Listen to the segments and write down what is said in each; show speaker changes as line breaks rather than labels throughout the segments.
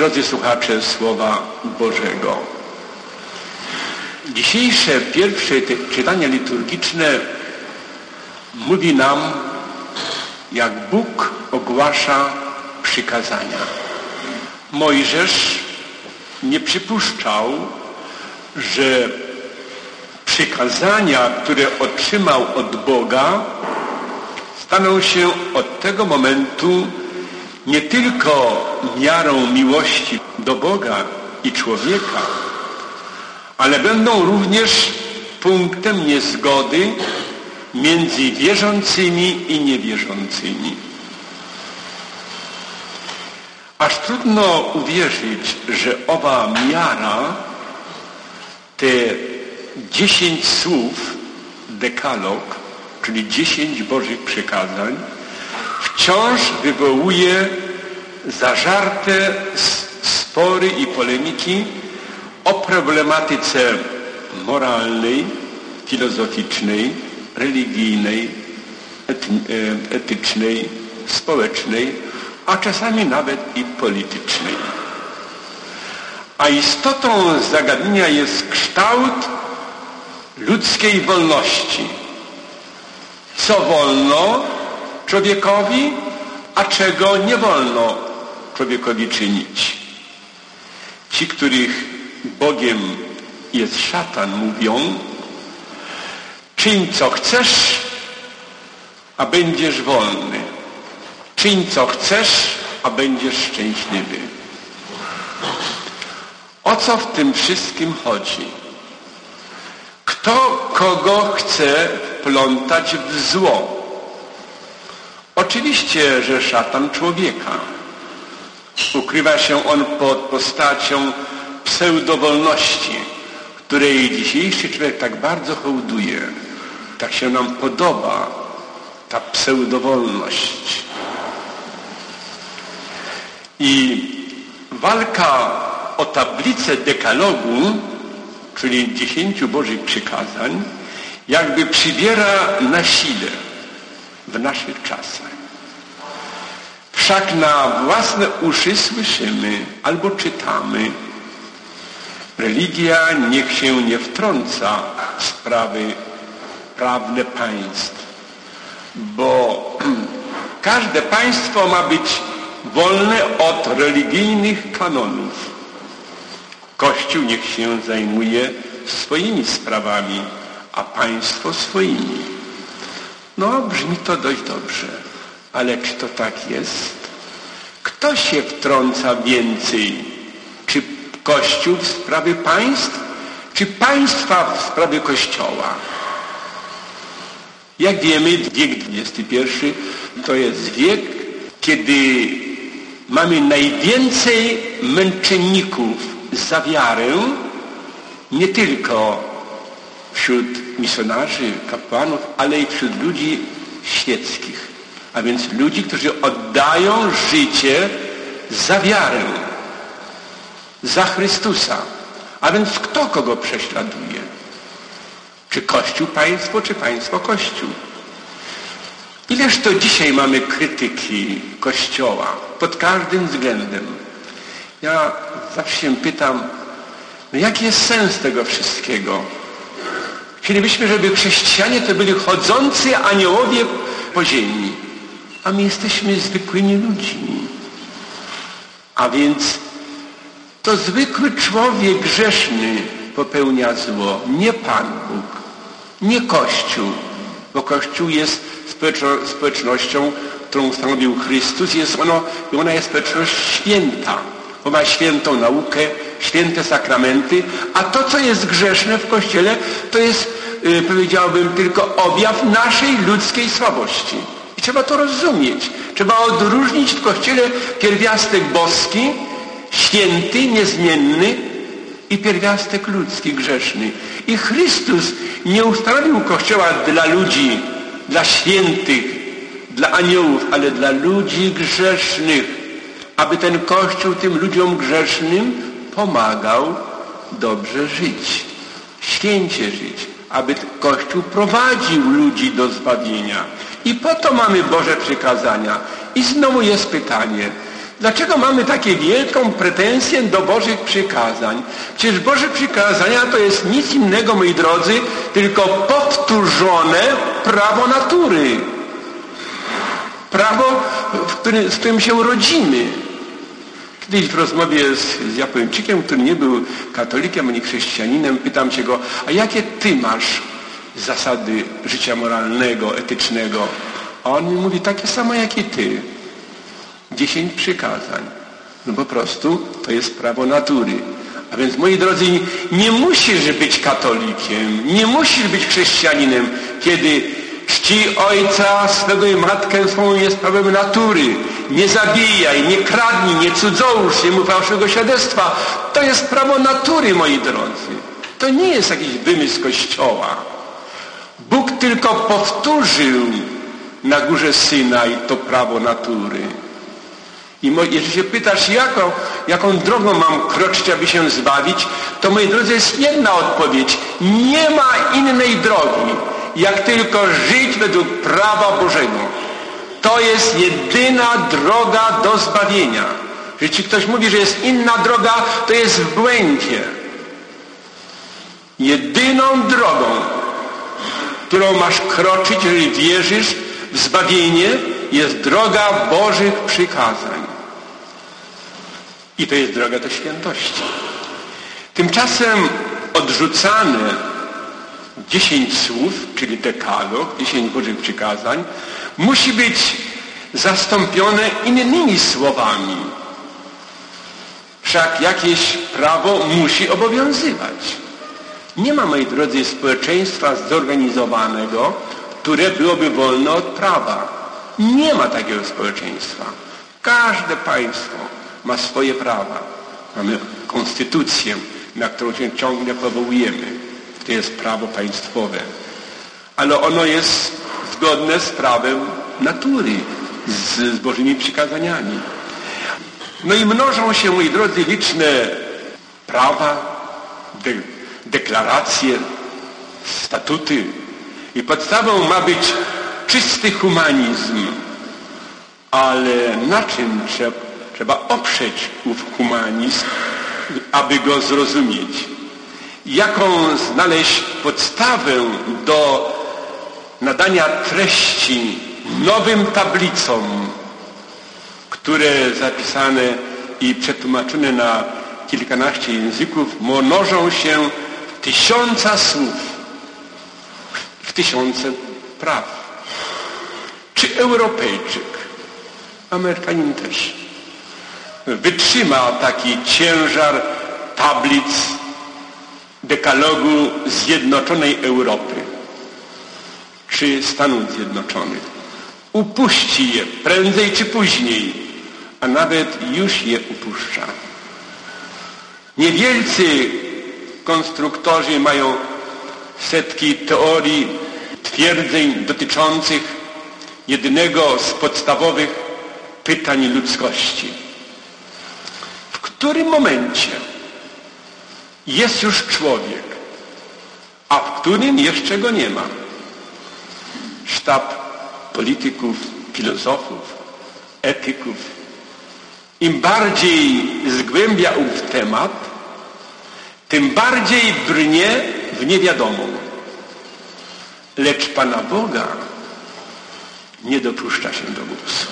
Drodzy słuchacze Słowa Bożego, dzisiejsze pierwsze czytanie liturgiczne mówi nam, jak Bóg ogłasza przykazania. Mojżesz nie przypuszczał, że przykazania, które otrzymał od Boga, staną się od tego momentu nie tylko miarą miłości do Boga i człowieka, ale będą również punktem niezgody między wierzącymi i niewierzącymi. Aż trudno uwierzyć, że owa miara, te dziesięć słów, dekalog, czyli dziesięć Bożych przykazań, wciąż wywołuje zażarte spory i polemiki o problematyce moralnej, filozoficznej, religijnej, e, etycznej, społecznej, a czasami nawet i politycznej. A istotą zagadnienia jest kształt ludzkiej wolności. Co wolno człowiekowi, a czego nie wolno człowiekowi czynić. Ci, których Bogiem jest szatan, mówią, czyń co chcesz, a będziesz wolny. Czyń co chcesz, a będziesz szczęśliwy. O co w tym wszystkim chodzi? Kto kogo chce wplątać w zło? Oczywiście, że szatan człowieka. Ukrywa się on pod postacią pseudowolności, której dzisiejszy człowiek tak bardzo hołduje. Tak się nam podoba ta pseudowolność. I walka o tablicę dekalogu, czyli dziesięciu Bożych przykazań, jakby przybiera na sile w naszych czasach. Wszak na własne uszy słyszymy albo czytamy, religia niech się nie wtrąca w sprawy prawne państw, bo każde państwo ma być wolne od religijnych kanonów. Kościół niech się zajmuje swoimi sprawami, a państwo swoimi. No, brzmi to dość dobrze, ale czy to tak jest? Kto się wtrąca więcej? Czy Kościół w sprawy państw, czy państwa w sprawie Kościoła? Jak wiemy, wiek XXI to jest wiek, kiedy mamy najwięcej męczenników za wiarę, nie tylko wśród misjonarzy, kapłanów, ale i wśród ludzi świeckich. A więc ludzi, którzy oddają życie za wiarę, za Chrystusa. A więc kto kogo prześladuje? Czy Kościół państwo, czy państwo Kościół? Ileż to dzisiaj mamy krytyki Kościoła pod każdym względem. Ja zawsze się pytam, no jaki jest sens tego wszystkiego? Chcielibyśmy, żeby chrześcijanie to byli chodzący aniołowie po ziemi, a my jesteśmy zwykłymi ludźmi. A więc to zwykły człowiek grzeszny popełnia zło, nie Pan Bóg, nie Kościół, bo Kościół jest społecznością, którą ustanowił Chrystus, jest ono, i ona jest społeczność święta. Ona ma świętą naukę, święte sakramenty, a to, co jest grzeszne w Kościele, to jest, yy, powiedziałbym, tylko objaw naszej ludzkiej słabości. I trzeba to rozumieć. Trzeba odróżnić w Kościele pierwiastek boski, święty, niezmienny i pierwiastek ludzki, grzeszny. I Chrystus nie ustanowił Kościoła dla ludzi, dla świętych, dla aniołów, ale dla ludzi grzesznych, aby ten Kościół tym ludziom grzesznym pomagał dobrze żyć, święcie żyć, aby Kościół prowadził ludzi do zbawienia. I po to mamy Boże przykazania. I znowu jest pytanie, Dlaczego mamy takie wielką pretensję do Bożych przykazań? Przecież Boże przykazania to jest nic innego, moi drodzy, tylko powtórzone prawo natury. Prawo, którym, z którym się rodzimy. Kiedyś w rozmowie z, z Japończykiem, który nie był katolikiem ani chrześcijaninem, pytam się go, a jakie ty masz zasady życia moralnego, etycznego? A on mi mówi, takie samo jak i ty. Dziesięć przykazań. No po prostu to jest prawo natury. A więc moi drodzy, nie musisz być katolikiem, nie musisz być chrześcijaninem, kiedy czci ojca swego i matkę swą jest prawem natury. Nie zabijaj, nie kradnij, nie cudzołóż, nie mów fałszywego świadectwa. To jest prawo natury, moi drodzy. To nie jest jakiś wymysł Kościoła. Bóg tylko powtórzył na górze Synaj to prawo natury. I jeżeli się pytasz, jaką, jaką drogą mam kroczyć, aby się zbawić, to moi drodzy jest jedna odpowiedź. Nie ma innej drogi, jak tylko żyć według prawa Bożego. To jest jedyna droga do zbawienia. Jeśli ktoś mówi, że jest inna droga, to jest w błędzie. Jedyną drogą, którą masz kroczyć, jeżeli wierzysz w zbawienie, jest droga Bożych przykazań. I to jest droga do świętości. Tymczasem odrzucane dziesięć słów, czyli dekalog, dziesięć Bożych przykazań, musi być zastąpione innymi słowami. Wszak jakieś prawo musi obowiązywać. Nie ma, moi drodzy, społeczeństwa zorganizowanego, które byłoby wolne od prawa. Nie ma takiego społeczeństwa. Każde państwo ma swoje prawa. Mamy konstytucję, na którą się ciągle powołujemy. To jest prawo państwowe. Ale ono jest zgodne z prawem natury, z, z Bożymi przykazaniami. No i mnożą się, moi drodzy, liczne prawa, de, deklaracje, statuty. I podstawą ma być czysty humanizm. Ale na czym trzeba, trzeba oprzeć ów humanizm, aby go zrozumieć? Jaką znaleźć podstawę do nadania treści nowym tablicom, które zapisane i przetłumaczone na kilkanaście języków mnożą się w tysiąca słów, w tysiące praw. Czy Europejczyk, Amerykanin też, wytrzyma taki ciężar tablic dekalogu Zjednoczonej Europy czy Stanów Zjednoczonych? Upuści je prędzej czy później, a nawet już je upuszcza. Niewielcy konstruktorzy mają setki teorii, twierdzeń dotyczących jednego z podstawowych pytań ludzkości. W którym momencie jest już człowiek, a w którym jeszcze go nie ma? Sztab polityków, filozofów, etyków. Im bardziej zgłębia ów temat, tym bardziej brnie w niewiadomą. Lecz Pana Boga nie dopuszcza się do głosu.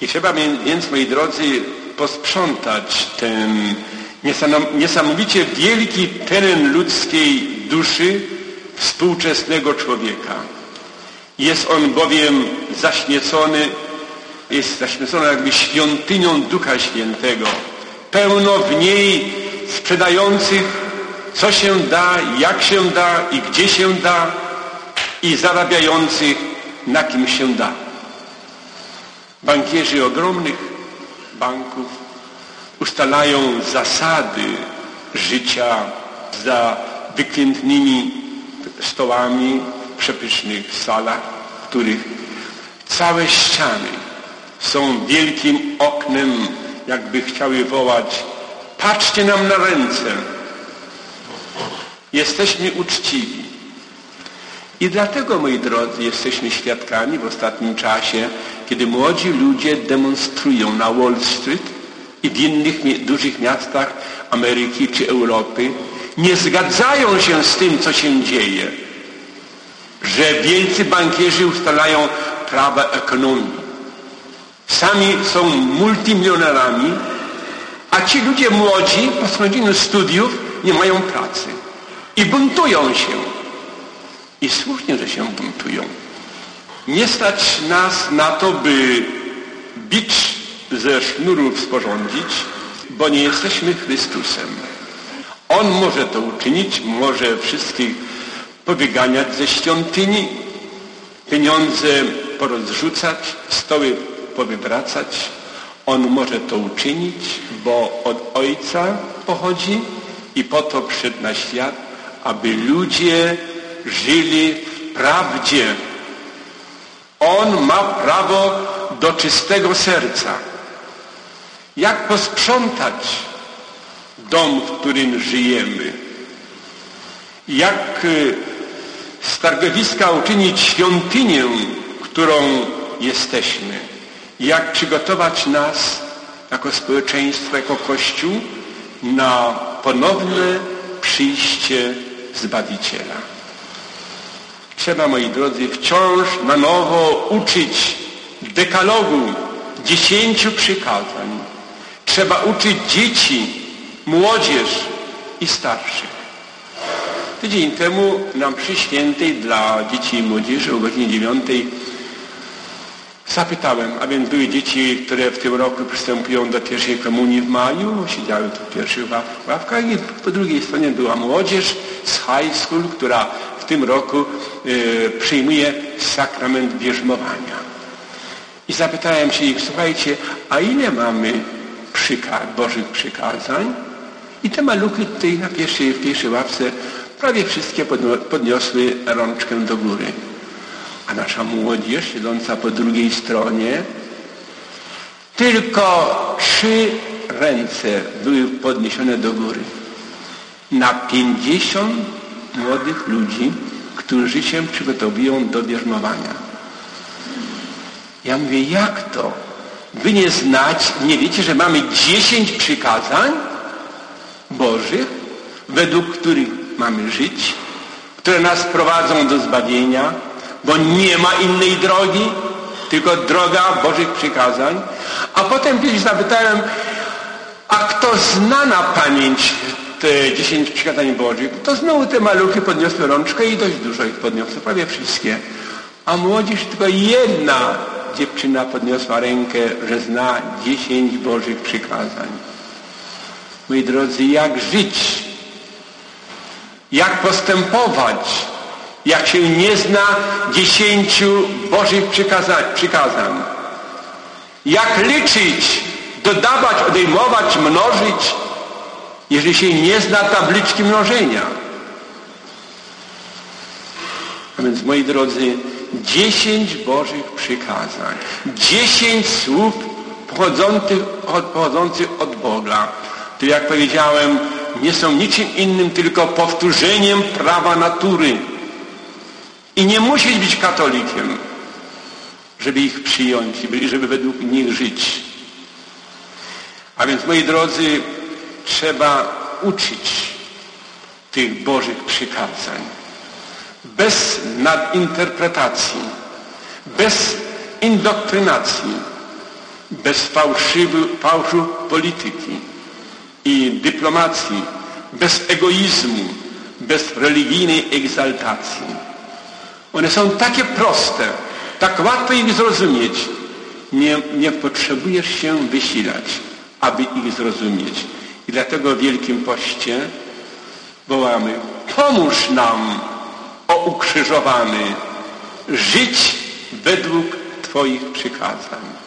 I trzeba więc, moi drodzy, posprzątać ten niesamowicie wielki teren ludzkiej duszy współczesnego człowieka. Jest on bowiem zaśniecony, jest zaśniecony jakby świątynią Ducha Świętego. Pełno w niej sprzedających, co się da, jak się da i gdzie się da i zarabiających, na kim się da. Bankierzy ogromnych banków ustalają zasady życia za wyklętnymi stołami przepysznych salach, w których całe ściany są wielkim oknem, jakby chciały wołać patrzcie nam na ręce. Jesteśmy uczciwi. I dlatego, moi drodzy, jesteśmy świadkami w ostatnim czasie, kiedy młodzi ludzie demonstrują na Wall Street i w innych dużych miastach Ameryki czy Europy, nie zgadzają się z tym, co się dzieje, że wielcy bankierzy ustalają prawa ekonomii. Sami są multimilionerami, a ci ludzie młodzi po skończeniu studiów nie mają pracy i buntują się. I słusznie, że się buntują. Nie stać nas na to, by bicz ze sznurów sporządzić, bo nie jesteśmy Chrystusem. On może to uczynić, może wszystkich powyganiać ze świątyni, pieniądze porozrzucać, stoły powywracać. On może to uczynić, bo od Ojca pochodzi i po to przyszedł na świat, aby ludzie żyli w prawdzie. On ma prawo do czystego serca. Jak posprzątać dom, w którym żyjemy? Jak y, z targowiska uczynić świątynię, którą jesteśmy? Jak przygotować nas jako społeczeństwo, jako Kościół na ponowne przyjście Zbawiciela? Trzeba, moi drodzy, wciąż na nowo uczyć dekalogu dziesięciu przykazań. Trzeba uczyć dzieci, młodzież i starszych. Tydzień temu na mszy świętej dla dzieci i młodzieży o godzinie dziewiątej zapytałem, a więc były dzieci, które w tym roku przystępują do pierwszej komunii w maju, siedziały tu w pierwszych ławkach i po drugiej stronie była młodzież z high school, która w tym roku y, przyjmuje sakrament bierzmowania. I zapytałem się ich, słuchajcie, a ile mamy przyka Bożych przykazań? I te maluchy tutaj na pierwszej, w pierwszej ławce prawie wszystkie podniosły rączkę do góry. A nasza młodzież siedząca po drugiej stronie, tylko trzy ręce były podniesione do góry. Na pięćdziesiąt młodych ludzi, którzy się przygotowują do bierzmowania. Ja mówię, jak to? Wy nie znać, nie wiecie, że mamy dziesięć przykazań Bożych, według których mamy żyć, które nas prowadzą do zbawienia, bo nie ma innej drogi, tylko droga Bożych przykazań. A potem kiedyś zapytałem, a kto zna na pamięć te dziesięć przykazań Bożych, to znowu te maluchy podniosły rączkę i dość dużo ich podniosły, prawie wszystkie. A młodzież tylko jedna dziewczyna podniosła rękę, że zna dziesięć Bożych przykazań. Moi drodzy, jak żyć? Jak postępować? Jak się nie zna dziesięciu Bożych przykazań? przykazań? Jak liczyć, dodawać, odejmować, mnożyć, jeżeli się nie zna tabliczki mnożenia? A więc, moi drodzy, dziesięć Bożych przykazań, dziesięć słów pochodzących od, pochodzących od Boga. To jak powiedziałem, nie są niczym innym, tylko powtórzeniem prawa natury. I nie musisz być katolikiem, żeby ich przyjąć i żeby według nich żyć. A więc, moi drodzy, trzeba uczyć tych Bożych przykazań bez nadinterpretacji, bez indoktrynacji, bez fałszywy, fałszu polityki i dyplomacji, bez egoizmu, bez religijnej egzaltacji. One są takie proste, tak łatwo ich zrozumieć. Nie, nie potrzebujesz się wysilać, aby ich zrozumieć. I dlatego w Wielkim Poście wołamy, pomóż nam o ukrzyżowany, żyć według Twoich przykazań.